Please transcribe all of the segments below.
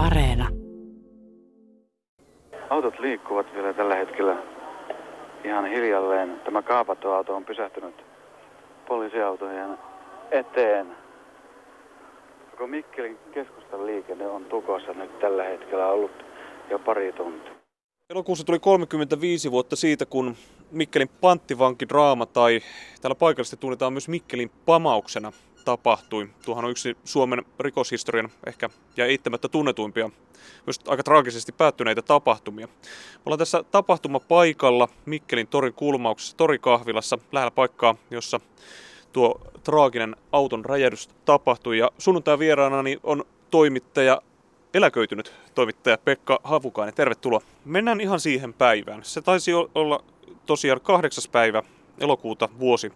Areena. Autot liikkuvat vielä tällä hetkellä ihan hiljalleen. Tämä kaapattu auto on pysähtynyt poliisiautojen eteen. Koko Mikkelin keskustan liikenne on tukossa nyt tällä hetkellä ollut jo pari tuntia. Elokuussa tuli 35 vuotta siitä, kun Mikkelin panttivankidraama tai täällä paikallisesti tunnetaan myös Mikkelin pamauksena tapahtui. Tuohan on yksi Suomen rikoshistorian ehkä ja eittämättä tunnetuimpia, myös aika traagisesti päättyneitä tapahtumia. Me ollaan tässä tapahtumapaikalla Mikkelin torin kulmauksessa torikahvilassa lähellä paikkaa, jossa tuo traaginen auton räjähdys tapahtui. Ja sunnuntai vieraanani on toimittaja eläköitynyt toimittaja Pekka Havukainen. Tervetuloa. Mennään ihan siihen päivään. Se taisi olla tosiaan kahdeksas päivä elokuuta vuosi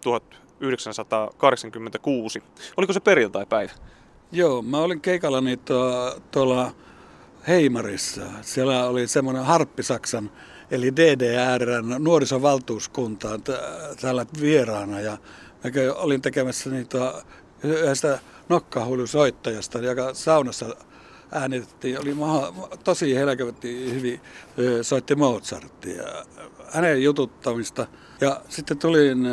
1986. Oliko se perjantai-päivä? Joo, mä olin keikallani tuolla Heimarissa. Siellä oli semmoinen Harppisaksan eli DDRn nuorisovaltuuskunta täällä vieraana ja mä olin tekemässä niitä yhdestä nokkahuilusoittajasta, joka saunassa äänitettiin, oli maha, tosi helkävästi hyvin, soitti Mozartia, hänen jututtamista. Ja sitten tulin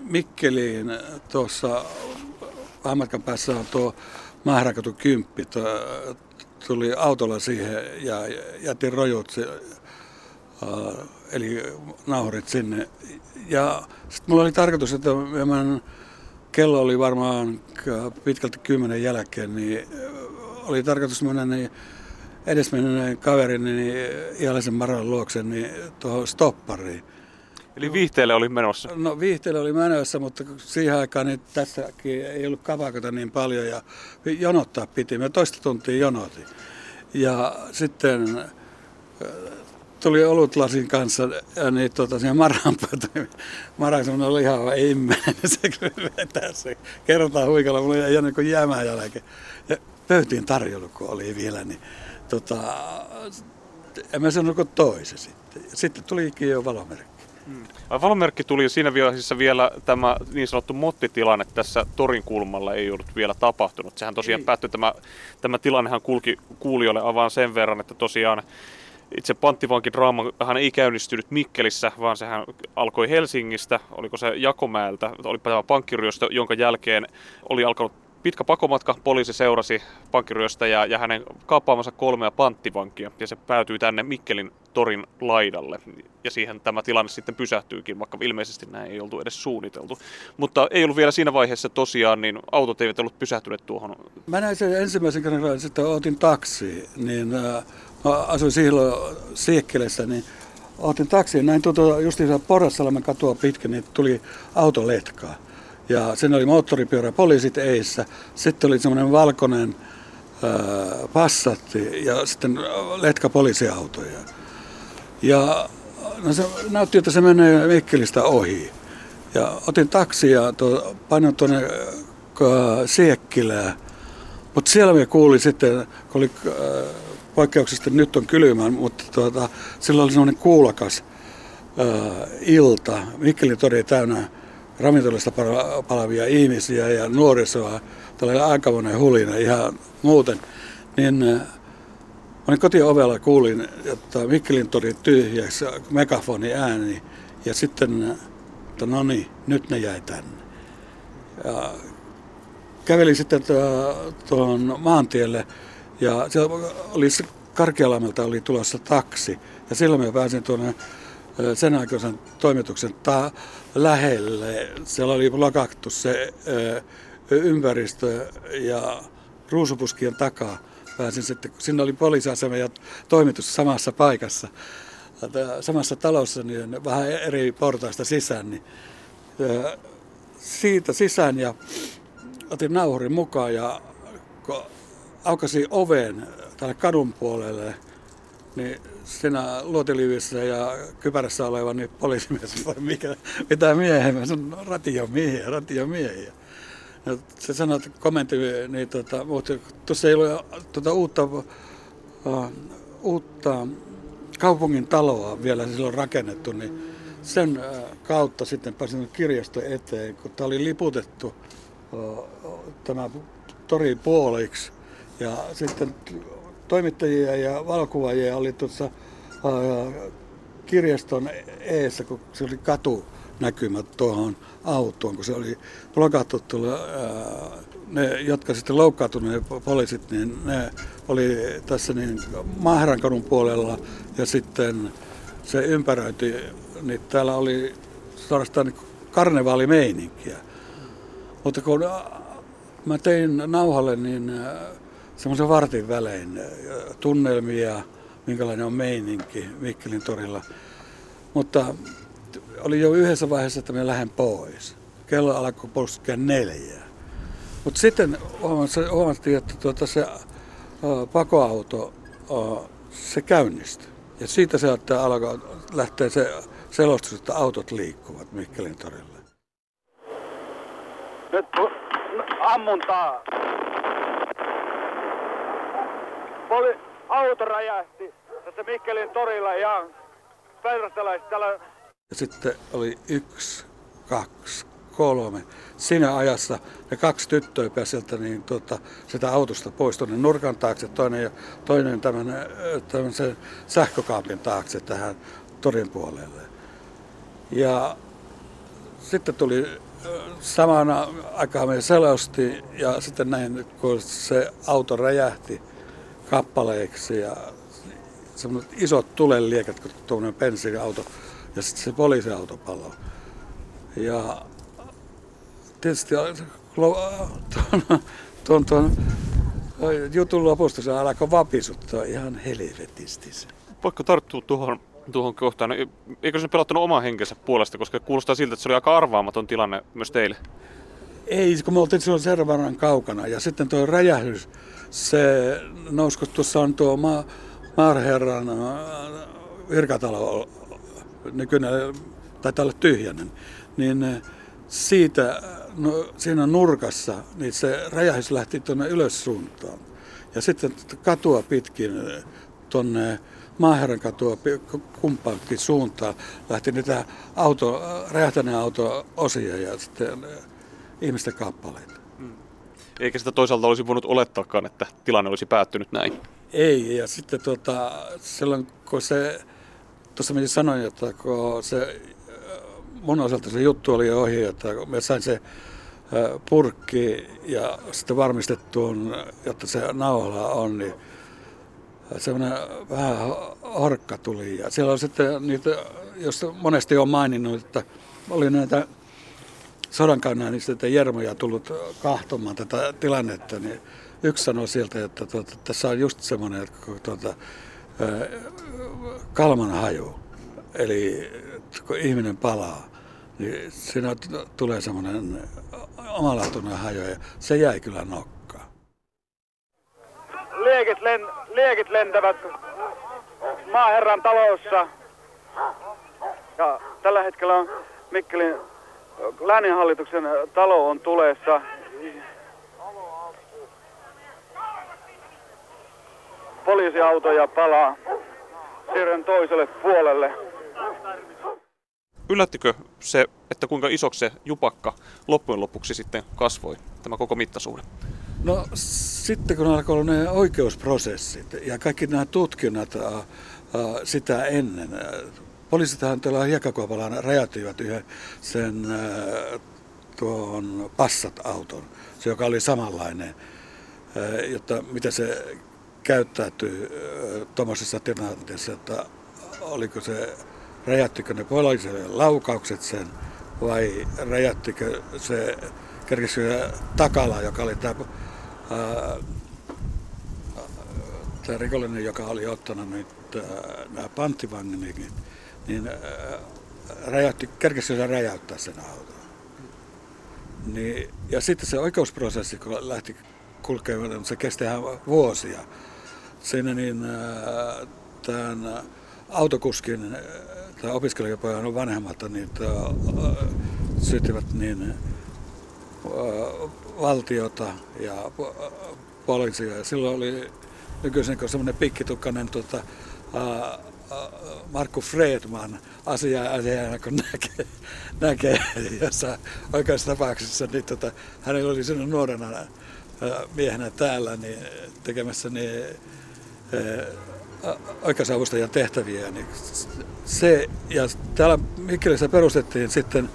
Mikkeliin tuossa vähän matkan päässä on tuo Mahrakatu 10, tuli autolla siihen ja jätin rojut, eli naurit sinne. Ja sitten mulla oli tarkoitus, että mä kello oli varmaan pitkälti kymmenen jälkeen, niin oli tarkoitus mennä niin edesmenneen kaverin niin Ialaisen Maran luokse niin tuohon stoppariin. Eli viihteelle oli menossa? No viihteelle oli menossa, mutta siihen aikaan niin tässäkin ei ollut kapakota niin paljon ja jonottaa piti. Me toista tuntia jonotin. Ja sitten tuli olutlasin kanssa ja niin tota, siihen Maran pöytä. Maran semmoinen oli ihan immenen, se vetää se kertaa huikalla, mulla ei niin jäämään jälkeen. Ja pöytiin tarjolla, kun oli vielä, niin tota, en mä sanonut kuin toisen sitten. Sitten tulikin jo valomerkki. Hmm. Valomerkki tuli siinä vaiheessa vielä tämä niin sanottu mottitilanne tässä torin kulmalla ei ollut vielä tapahtunut. Sehän tosiaan ei. päättyi, tämä, tämä tilannehan kulki kuulijoille avaan sen verran, että tosiaan itse panttivankin draamahan ei käynnistynyt Mikkelissä, vaan sehän alkoi Helsingistä, oliko se Jakomäeltä, oli tämä pankkiryöstö, jonka jälkeen oli alkanut pitkä pakomatka. Poliisi seurasi pankkiryöstäjää ja hänen kaappaamansa kolmea panttivankia ja se päätyy tänne Mikkelin torin laidalle. Ja siihen tämä tilanne sitten pysähtyykin, vaikka ilmeisesti näin ei oltu edes suunniteltu. Mutta ei ollut vielä siinä vaiheessa tosiaan, niin autot eivät ollut pysähtyneet tuohon. Mä näin sen ensimmäisen kerran, että otin taksi, niin äh, mä asuin silloin Siekkelessä, niin otin taksiin, näin tuota, justiinsa Porrassalmen katua pitkin, niin tuli autoletkaa. Ja sen oli moottoripyörä, poliisit eissä. Sitten oli semmoinen valkoinen ää, passatti ja sitten letka poliisiautoja. Ja no se näytti, että se menee Mikkelistä ohi. Ja otin taksi ja tuo, painoin tuonne Siekkilään. Mutta siellä me kuuli sitten, kun oli äh, nyt on kylmä, mutta tuota, silloin oli semmoinen kuulakas äh, ilta. Mikkelin tori täynnä ravintolasta palavia ihmisiä ja nuorisoa, tällainen aikamoinen hulina ihan muuten, niin äh, olin kotiovella, kuulin, että Mikkelin tori tyhjäksi, megafoni ääni, ja sitten, että no niin, nyt ne jäi tänne. Ja kävelin sitten tuohon maantielle, ja siellä oli Karkialamelta oli tulossa taksi, ja silloin mä pääsin tuonne sen aikaisen toimituksen ta- lähelle. Siellä oli lokattu se ympäristö ja ruusupuskien takaa pääsin sitten, kun sinne oli poliisiasema ja toimitus samassa paikassa, samassa talossa, niin vähän eri portaista sisään, niin siitä sisään ja otin nauhurin mukaan ja aukasin oven tälle kadun puolelle, niin siinä luotiliivissä ja kypärässä oleva niin poliisimies voi mikä, mitä miehen. Mä sanon, no, ratiomiehiä, ratiomiehiä. Ja se sanoi, että kommentti, niin tota, mutta tuossa ei ole tuota uutta, uh, uutta kaupungin taloa vielä silloin rakennettu, niin sen uh, kautta sitten pääsin kirjasto eteen, kun tämä oli liputettu uh, tämä tori puoliksi Ja sitten toimittajia ja valokuvaajia oli tuossa kirjaston eessä, kun se oli katu näkymät tuohon autoon, kun se oli blokattu tuolla, ne, jotka sitten loukkaantuneet poliisit, niin ne oli tässä niin Mahrankadun puolella ja sitten se ympäröinti, niin täällä oli suorastaan niin karnevaalimeininkiä. Mutta kun mä tein nauhalle niin semmoisen vartin välein tunnelmia, minkälainen on meininki Mikkelin torilla. Mutta oli jo yhdessä vaiheessa, että me lähden pois. Kello alkoi puskea neljää. Mutta sitten huomattiin, että tuota se pakoauto se käynnistyi. Ja siitä se että alkoi lähteä se selostus, että autot liikkuvat Mikkelin torilla. Nyt ammuntaa. Poli- auto räjähti tässä Mikkelin torilla ja päivästalaiset täällä. Sitten oli yksi, kaksi, kolme. Siinä ajassa ne kaksi tyttöä sieltä niin tota, sitä autosta pois tuonne nurkan taakse, toinen, ja toinen tämän, sen sähkökaapin taakse tähän torin puolelle. Ja sitten tuli samana aikaan me selosti ja sitten näin, kun se auto räjähti kappaleiksi ja semmoiset isot tuleliekat, kun tuommoinen bensiiniauto ja sitten se poliisiauto paloi. Ja tietysti tuon, tuon, tuon jutun lopusta se alkoi vapisuttaa ihan helvetisti. Voitko tarttua tuohon, tuohon kohtaan? Eikö se pelottanut oman henkensä puolesta, koska kuulostaa siltä, että se oli aika arvaamaton tilanne myös teille? Ei, kun me oltiin silloin sen verran kaukana. Ja sitten tuo räjähdys, se tuossa on tuo ma- Maarherran virkatalo, nykyinen taitaa olla tyhjäinen, niin siitä, no, siinä nurkassa, niin se räjähdys lähti tuonne ylös suuntaan. Ja sitten katua pitkin tuonne Maaherran katua kumpaankin suuntaan lähti niitä auto, räjähtäneen auto osia ja sitten ihmisten kappaleita. Eikä sitä toisaalta olisi voinut olettaakaan, että tilanne olisi päättynyt näin. Ei, ja sitten tuota, silloin kun se, tuossa minä sanoin, että kun se mun osalta se juttu oli ohi, että mä sain se purkki ja sitten varmistettuun, jotta se nauhalla on, niin semmoinen vähän horkka tuli. Ja siellä on sitten niitä, jos monesti on maininnut, että oli näitä sodankäynniä, niin Jermoja tullut kahtomaan tätä tilannetta, niin yksi sanoi sieltä, että tuota, tässä on just semmoinen tuota, kalman haju. Eli kun ihminen palaa, niin siinä tulee semmoinen omalaatuinen haju ja se jäi kyllä nokkaan. Liekit, len, liekit lentävät maaherran talossa. Ja tällä hetkellä on Mikkelin lääninhallituksen talo on tulessa. Poliisiautoja palaa siirryn toiselle puolelle. Yllättikö se, että kuinka isoksi se jupakka loppujen lopuksi sitten kasvoi, tämä koko mittasuhde? No sitten kun alkoi olla ne oikeusprosessit ja kaikki nämä tutkinnat ää, sitä ennen, poliisithan tuolla hiekkakuopalla räjäyttivät yhden sen ää, tuon Passat-auton, se joka oli samanlainen, ää, jotta mitä se käyttäytyy tuommoisessa tilanteessa, että oliko se, räjättikö ne poliisille laukaukset sen vai räjättikö se, kerkisikö takala, joka oli tämä, tämä rikollinen, joka oli ottanut nyt nämä panttivangit, niin, niin räjäytti, kerkisikö se räjäyttää sen auton. Niin, ja sitten se oikeusprosessi, kun lähti kulkemaan, se kesti ihan vuosia siinä niin äh, tämän äh, autokuskin äh, tai opiskelijapojan vanhemmat niin, äh, syyttivät niin, äh, valtiota ja äh, poliisia. Silloin oli nykyisin semmoinen pikkitukkainen tota, äh, Markku Fredman asiaa kun näkee, näkee jossa oikeassa tapauksessa, niin tota, hänellä oli sinne nuorena miehenä täällä niin tekemässä niin, oikeusavustajan tehtäviä. Niin se, ja täällä Mikkelissä perustettiin sitten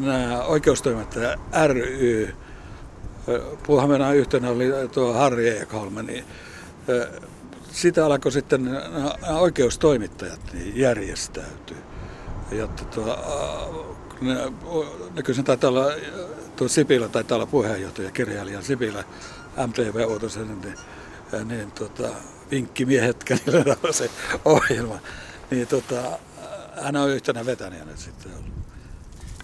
nämä oikeustoimittajat ry. Puuhamenaan yhtenä oli tuo Harri Ekholm, niin sitä alkoi sitten nämä oikeustoimittajat niin järjestäytyä. Jotta tuo, ne, nykyisin taitaa olla, tuo Sipilä taitaa olla puheenjohtaja, kirjailija Sipilä, MTV Uutisen, niin, niin tota, vinkkimiehet, kenellä on se ohjelma. Niin tota, hän on yhtenä vetäjänä sitten ollut.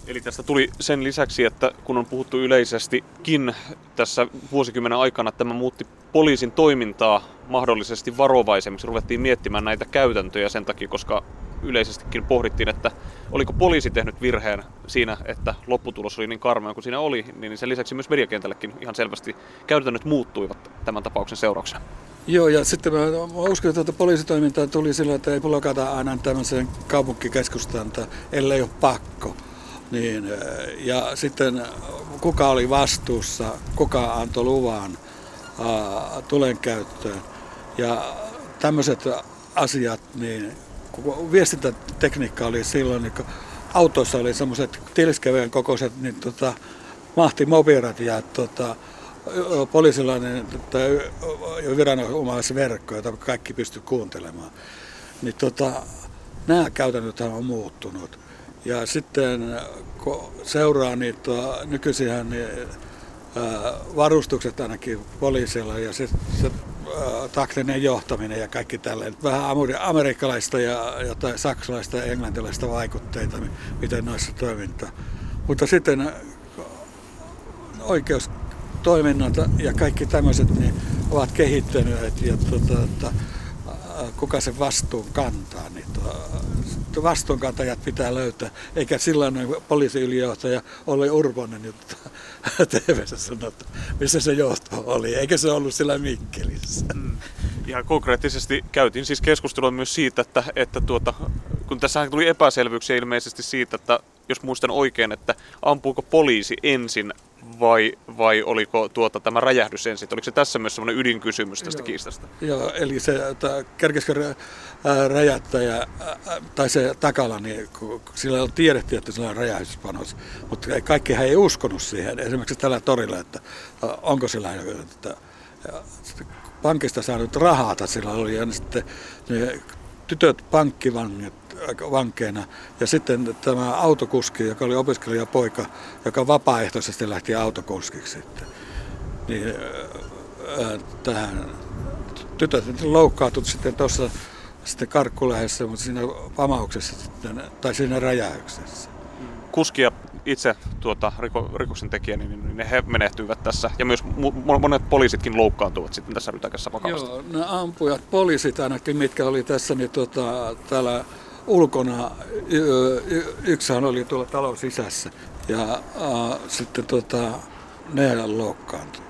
Eli tästä tuli sen lisäksi, että kun on puhuttu yleisestikin tässä vuosikymmenen aikana, että tämä muutti poliisin toimintaa mahdollisesti varovaisemmiksi. Ruvettiin miettimään näitä käytäntöjä sen takia, koska yleisestikin pohdittiin, että oliko poliisi tehnyt virheen siinä, että lopputulos oli niin karmea kuin siinä oli, niin sen lisäksi myös mediakentällekin ihan selvästi käytännöt muuttuivat tämän tapauksen seurauksena. Joo, ja sitten mä, uskon, että poliisitoimintaa tuli sillä, että ei blokata aina tämmöiseen kaupunkikeskustaan, ellei ole pakko. Niin, ja sitten kuka oli vastuussa, kuka antoi luvan tulen käyttöön. Ja tämmöiset asiat, niin viestintätekniikka oli silloin, niin autossa oli semmoiset tilskeveen kokoiset niin tota, mahtimobirat ja tota, poliisilainen tai viranomaisverkko, jota kaikki pysty kuuntelemaan. Niin tota, nämä käytännöt on muuttunut. Ja sitten kun seuraa niitä nykyisiä niin, varustukset ainakin poliisilla ja se taktinen johtaminen ja kaikki tällainen. Vähän amerikkalaista ja jotain saksalaista ja englantilaista vaikutteita, miten noissa toimintaa. Mutta sitten oikeustoiminnat ja kaikki tämmöiset niin ovat kehittyneet ja tuota, että kuka sen vastuun kantaa. Niin tuo, vastuunkantajat pitää löytää, eikä silloin poliisiylijohtaja ole Urbonen juttu tv sanottu, missä se johto oli, eikä se ollut sillä Mikkelissä. Mm. Ihan konkreettisesti käytiin siis keskustelua myös siitä, että, että tuota, kun tässä tuli epäselvyyksiä ilmeisesti siitä, että jos muistan oikein, että ampuuko poliisi ensin vai, vai oliko tuota, tämä räjähdys ensin? Oliko se tässä myös semmoinen ydinkysymys tästä Joo. kiistasta? Joo, eli se, että kerkesikö räjättäjä tai se takala, niin sillä tiedettiin, että sillä on räjähdyspanos, mutta kaikkihan ei uskonut siihen. Esimerkiksi tällä torilla, että onko sillä että pankista saanut rahaa, sillä oli ja sitten ne tytöt pankkivangit vankeina. Ja sitten tämä autokuski, joka oli opiskelijapoika, joka vapaaehtoisesti lähti autokuskiksi sitten. Niin, ää, tähän tytöt loukkaantui sitten tuossa sitten karkkulähdessä, mutta siinä pamauksessa sitten, tai siinä räjäyksessä. Kuskia itse tuota, riko, rikoksen tekijä, niin, niin he menehtyivät tässä. Ja myös monet poliisitkin loukkaantuvat sitten tässä rytäkässä vakavasti. Joo, ne ampujat, poliisit ainakin, mitkä oli tässä, niin tuota, täällä ulkona. Yksihän oli tuolla talon sisässä ja äh, sitten tota, ne loukkaantui.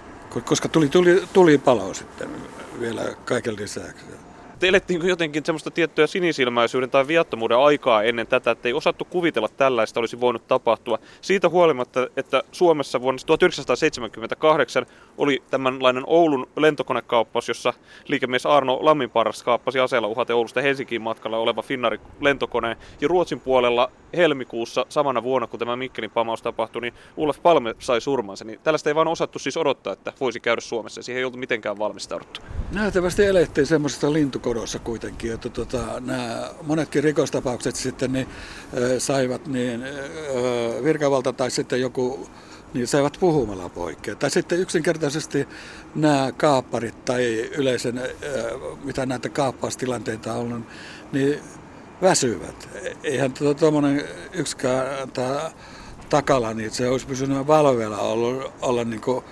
Koska tuli, tuli, tuli palo sitten vielä kaiken lisäksi te elettiin jotenkin semmoista tiettyä sinisilmäisyyden tai viattomuuden aikaa ennen tätä, että ei osattu kuvitella tällaista olisi voinut tapahtua. Siitä huolimatta, että Suomessa vuonna 1978 oli tämänlainen Oulun lentokonekauppaus, jossa liikemies Arno Lamminparras kaappasi aseella uhaten Oulusta Helsinkiin matkalla oleva Finnari lentokone. Ja Ruotsin puolella helmikuussa samana vuonna, kun tämä Mikkelin pamaus tapahtui, niin Ulf Palme sai surmansa. Niin tällaista ei vaan osattu siis odottaa, että voisi käydä Suomessa. Siihen ei oltu mitenkään valmistauduttu. Näyttävästi elettiin semmoisesta lintukodossa kuitenkin, että tota, nämä monetkin rikostapaukset sitten niin, äh, saivat niin, äh, virkavalta tai sitten joku niin saivat puhumalla poikkea. Tai sitten yksinkertaisesti nämä kaapparit tai yleisen, mitä näitä kaappaustilanteita on ollut, niin väsyvät. Eihän tuommoinen yksikään tämä takala, niin se olisi pysynyt valveilla olla, olla niin kuin,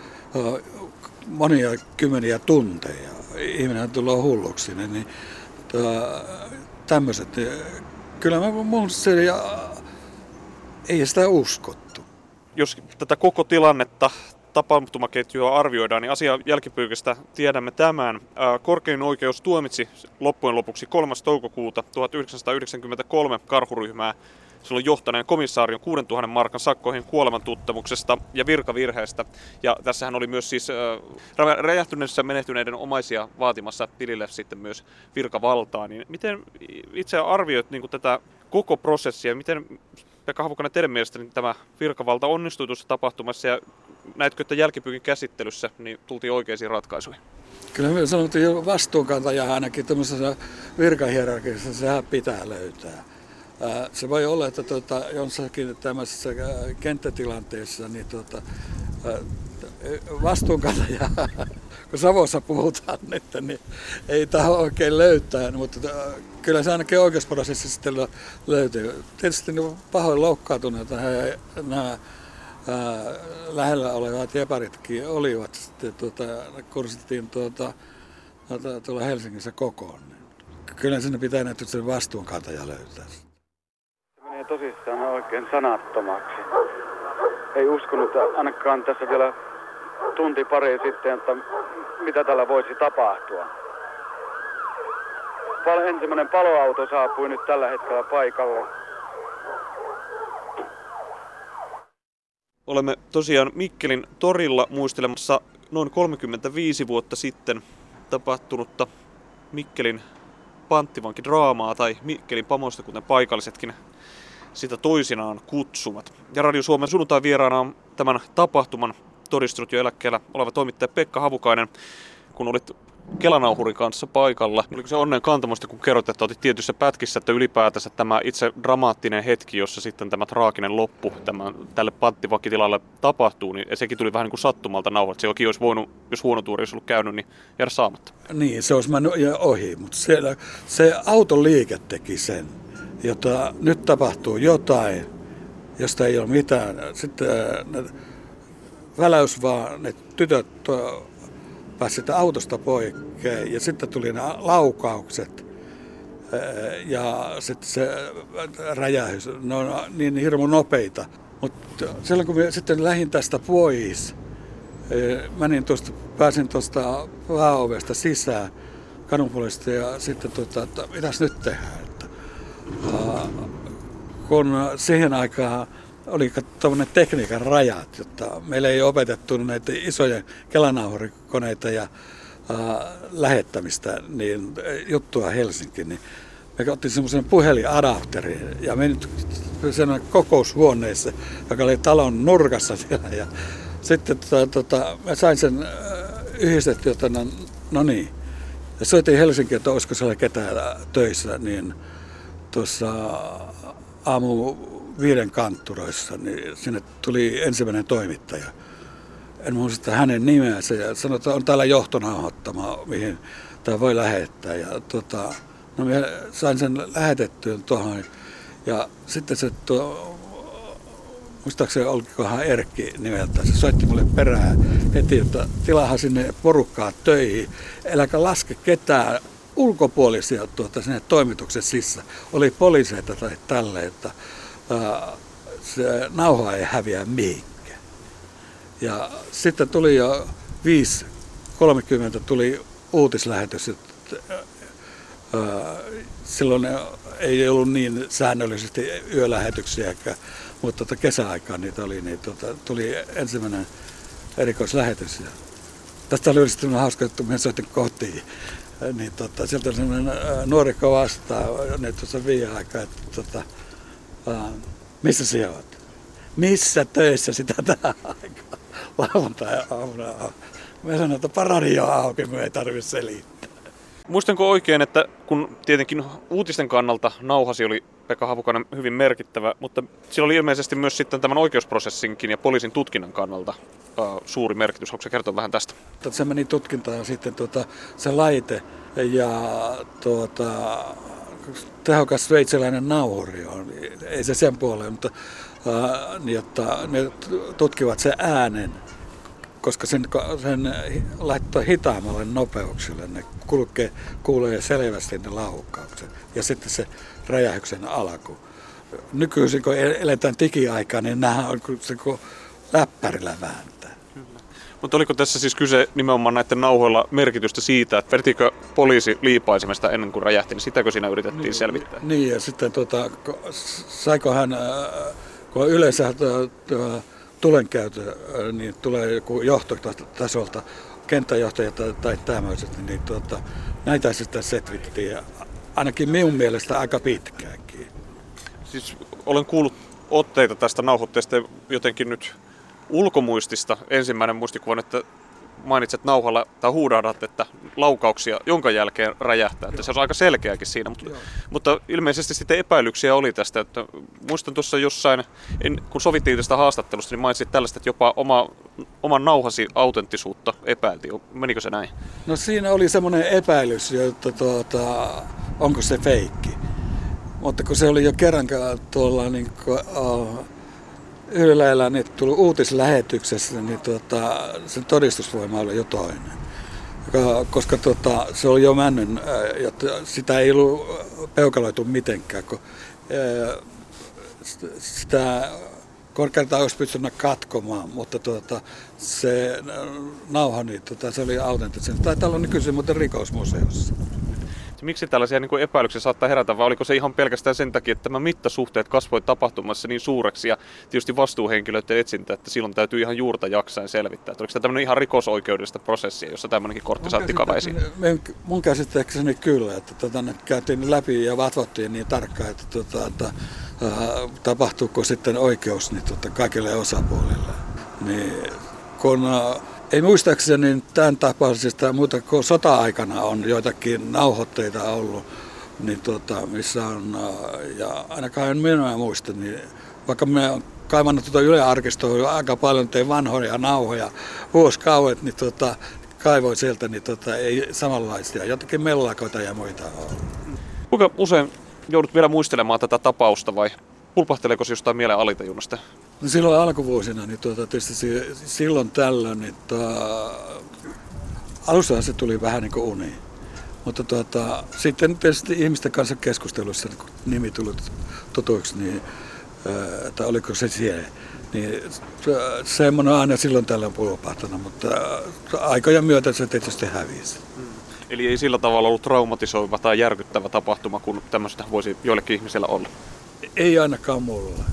monia kymmeniä tunteja. Ihminen tulee hulluksi. Niin, tämmöiset. Kyllä mä, mun se, ei sitä uskottu. Jos tätä koko tilannetta tapahtumaketjua arvioidaan, niin asia jälkipyykästä tiedämme tämän. Korkein oikeus tuomitsi loppujen lopuksi 3. toukokuuta 1993 karhuryhmää silloin johtaneen komissaarion 6000 markan sakkoihin kuolemantuttamuksesta ja virkavirheestä. Ja tässähän oli myös siis äh, räjähtyneessä menehtyneiden omaisia vaatimassa tilille sitten myös virkavaltaa. Niin miten itse arvioit niin tätä koko prosessia, miten Pekka Havukainen, teidän mielestä niin tämä virkavalta onnistui tuossa tapahtumassa ja näetkö, että jälkipyykin käsittelyssä niin tultiin oikeisiin ratkaisuihin? Kyllä me sanottiin jo vastuunkantaja ainakin tämmöisessä virkahierarkiassa, sehän pitää löytää. Se voi olla, että tuota, jossakin tämmöisessä kenttätilanteessa niin tuota, vastuunkantaja, kun Savossa puhutaan nyt, niin ei taho oikein löytää, mutta kyllä se ainakin oikeusprosessissa sitten löytyy. Tietysti niin pahoin loukkaantuneita nämä lähellä olevat jeparitkin olivat. Sitten tuota, kursittiin tuota, tuota, tuolla Helsingissä kokoon. Kyllä sinne pitää näyttää sen vastuunkantaja löytää. Se menee tosissaan oikein sanattomaksi. Ei uskonut ainakaan tässä vielä tunti pari sitten, että mitä tällä voisi tapahtua. Ensimmäinen paloauto saapui nyt tällä hetkellä paikalle. Olemme tosiaan Mikkelin torilla muistelemassa noin 35 vuotta sitten tapahtunutta Mikkelin panttivankidraamaa tai Mikkelin pamosta, kuten paikallisetkin sitä toisinaan kutsuvat. Ja Radio Suomen sunnuntai vieraana on tämän tapahtuman todistunut jo eläkkeellä oleva toimittaja Pekka Havukainen. Kun olit Kelanauhurin kanssa paikalla. Oliko se onnen kantamusta, kun kerroit, että otit tietyissä pätkissä, että ylipäätänsä tämä itse dramaattinen hetki, jossa sitten tämä traaginen loppu tämän, tälle panttivakitilalle tapahtuu, niin sekin tuli vähän niin kuin sattumalta nauhat. Se jokin olisi voinut, jos huono tuuri olisi ollut käynyt, niin jäädä saamatta. Niin, se olisi mennyt ohi, mutta siellä se auton liike teki sen, jota nyt tapahtuu jotain, josta ei ole mitään. Sitten ne, väläys vaan, ne tytöt pääsi autosta poikkeen ja sitten tuli nämä laukaukset ja sitten se räjähys, ne on niin hirmu nopeita. Mutta silloin kun sitten lähdin tästä pois, menin tuosta, pääsin tuosta pääovesta sisään kadunpuolesta ja sitten tota, että mitäs nyt tehdään. Että, kun siihen aikaan oli tuommoinen tekniikan rajat, jotta meillä ei opetettu näitä isoja kelanauhurikoneita ja äh, lähettämistä, niin juttua Helsinkiin, niin me otin semmoisen puhelinadapterin ja menin sen kokoushuoneessa, joka oli talon nurkassa siellä. Ja sitten tota, tota, mä sain sen yhdistettyä, että no, no niin. Ja soitin Helsinkiin, että olisiko siellä ketään töissä, niin tuossa aamu viiden kantturoissa, niin sinne tuli ensimmäinen toimittaja. En muista hänen nimeänsä ja sanoi, että on täällä johtonauhoittama, mihin tämä voi lähettää. Ja tota, no minä sain sen lähetettyä tuohon ja sitten se tuo, muistaakseni olikohan Erkki nimeltä, se soitti mulle perään heti, että tilahan sinne porukkaa töihin, eläkä laske ketään ulkopuolisia tuota, sinne toimituksen sissä. Oli poliiseita tai tälle, että se nauha ei häviä mihinkään. Ja sitten tuli jo 5.30 tuli uutislähetys, että silloin ei ollut niin säännöllisesti yölähetyksiä, mutta tota kesäaikaan niitä oli, niin tota, tuli ensimmäinen erikoislähetys. Ja tästä oli sitten hauska, että minä soitin kotiin. Niin tota, sieltä sellainen nuorikko vastaa, nyt tuossa viime aikaa, että tota, missä sinä olet? Missä töissä sitä tähän aikaan? Lauantai-aamuna. Mä sanoin, että paradio on auki, me ei tarvitse selittää. Muistanko oikein, että kun tietenkin uutisten kannalta nauhasi oli Pekka Havukainen hyvin merkittävä, mutta sillä oli ilmeisesti myös sitten tämän oikeusprosessinkin ja poliisin tutkinnan kannalta uh, suuri merkitys. Se kertoa vähän tästä? Se meni tutkintaan sitten tuota, se laite ja tuota, tehokas sveitsiläinen nauhuri on. Ei se sen puoleen, mutta äh, niin, ne tutkivat sen äänen, koska sen, sen laittaa hitaammalle nopeuksille. Ne kulkee, kuulee selvästi ne laukaukset ja sitten se räjähyksen alku. Nykyisin kun eletään digiaikaa, niin nämä on se läppärillä vääntää. Mutta oliko tässä siis kyse nimenomaan näiden nauhoilla merkitystä siitä, että vedettiinkö poliisi liipaisimesta ennen kuin räjähti, niin sitäkö siinä yritettiin niin, selvittää? Niin, ja sitten tota, saiko hän, äh, kun yleensä tulenkäytö, äh, niin tulee joku johtotasolta, kenttäjohtaja tai, tai tämmöiset, niin tuota, näitä sitten setvittiin, ainakin minun mielestä aika pitkäänkin. Siis olen kuullut otteita tästä nauhoitteesta jotenkin nyt ulkomuistista. Ensimmäinen muistikuva on, että mainitset nauhalla tai huudahdat, että laukauksia, jonka jälkeen räjähtää. Että se on aika selkeäkin siinä, mutta, mutta ilmeisesti sitten epäilyksiä oli tästä. Että muistan tuossa jossain, en, kun sovittiin tästä haastattelusta, niin mainitsit tällaista, että jopa oma, oman nauhasi autenttisuutta epäiltiin. Menikö se näin? No siinä oli semmoinen epäilys, että tuota, onko se feikki. Mutta kun se oli jo kerran tuolla niin kuin, uh, Ylellä niin tuli uutislähetyksessä, niin tuota, sen todistusvoima oli jo toinen. Koska tuota, se oli jo männyn, äh, sitä ei ollut peukaloitu mitenkään, kun sitä korkeintaan olisi pystynyt katkomaan, mutta tuota, se nauha, niin tuota, se oli autenttisen. Taitaa olla nykyisin muuten rikosmuseossa. Miksi tällaisia niin kuin epäilyksiä saattaa herätä, vai oliko se ihan pelkästään sen takia, että tämä mittasuhteet kasvoi tapahtumassa niin suureksi ja tietysti vastuuhenkilöiden etsintä, että silloin täytyy ihan juurta jaksain selvittää. Että oliko tämä tämmöinen ihan rikosoikeudellista prosessia, jossa tämmöinenkin kortti saatti esiin? Mun käsittääkseni kyllä, että tota, käytiin läpi ja vatvottiin niin tarkkaan, että, tota, että äh, tapahtuuko sitten oikeus niin, tota, kaikille osapuolille. Niin, kun äh, ei muistaakseni tämän tapaisista muuta kuin sota-aikana on joitakin nauhoitteita ollut, niin tuota, missä on, äh, ja ainakaan en minä muista, niin vaikka me on kaivannut tuota Yle Arkistoa aika paljon, tein vanhoja nauhoja vuosikauet, niin tuota, kaivoin sieltä, niin tuota, ei samanlaisia, jotakin mellakoita ja muita on. Kuinka usein joudut vielä muistelemaan tätä tapausta vai pulpahteleeko se jostain mieleen alitajunnasta? No silloin alkuvuosina, niin tuota, tietysti silloin tällöin, niin tuota, alussa se tuli vähän niin kuin uni. Mutta tuota, sitten tietysti ihmisten kanssa keskustelussa, kun nimi tuli tutuiksi, niin että oliko se siellä, niin semmoinen on aina silloin tällöin pulpahtanut, mutta aikojen myötä se tietysti hävisi. Mm. Eli ei sillä tavalla ollut traumatisoiva tai järkyttävä tapahtuma, kun tämmöistä voisi joillekin ihmisellä olla? Ei ainakaan mulla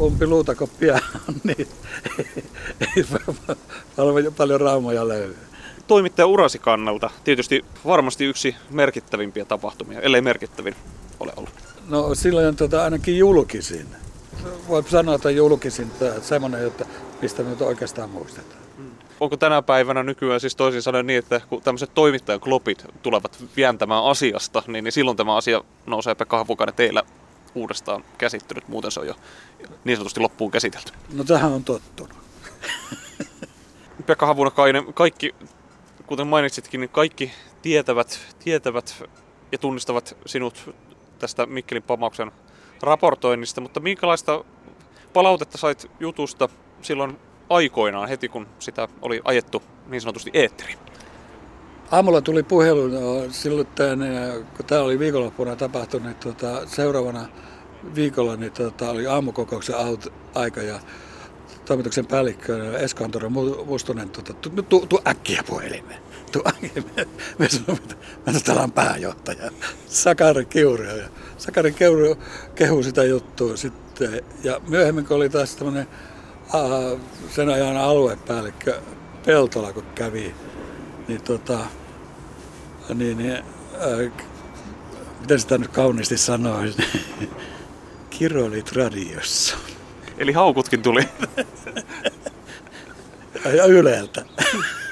umpiluutakoppia niin ei paljon, paljon raumoja löydy. Toimittaja urasi kannalta tietysti varmasti yksi merkittävimpiä tapahtumia, ellei merkittävin ole ollut. No silloin tota, ainakin julkisin. Voi sanoa, että julkisin semmoinen, että mistä nyt oikeastaan muistetaan. Hmm. Onko tänä päivänä nykyään siis toisin sanoen niin, että kun tämmöiset toimittajan klopit tulevat vientämään asiasta, niin, niin silloin tämä asia nousee Pekka Havukainen teillä uudestaan käsittelyt, muuten se on jo niin sanotusti loppuun käsitelty. No tähän on tottunut. Pekka Havunakainen, kaikki, kuten mainitsitkin, niin kaikki tietävät, tietävät ja tunnistavat sinut tästä Mikkelin pamauksen raportoinnista, mutta minkälaista palautetta sait jutusta silloin aikoinaan, heti kun sitä oli ajettu niin sanotusti eetteriin? Aamulla tuli puhelu no, silloin, tämän, kun tämä oli viikonloppuna tapahtunut, niin tuota, seuraavana viikolla niin tuota, oli aamukokouksen aika ja toimituksen päällikkö Eskantoro Mustonen, tuota, tu, tu, tu, äkkiä puhelimeen. Tu, äkkiä. Me sanoimme, että mä täällä on pääjohtaja, Sakari Kiuru. Ja Sakari Kiuru kehui sitä juttua sitten. Ja myöhemmin, kun oli taas tämmöinen sen ajan aluepäällikkö Peltola, kun kävi niin tota, niin, niin äh, miten sitä nyt kauniisti sanoisi, kirolit radiossa. Eli haukutkin tuli. ja Yleltä.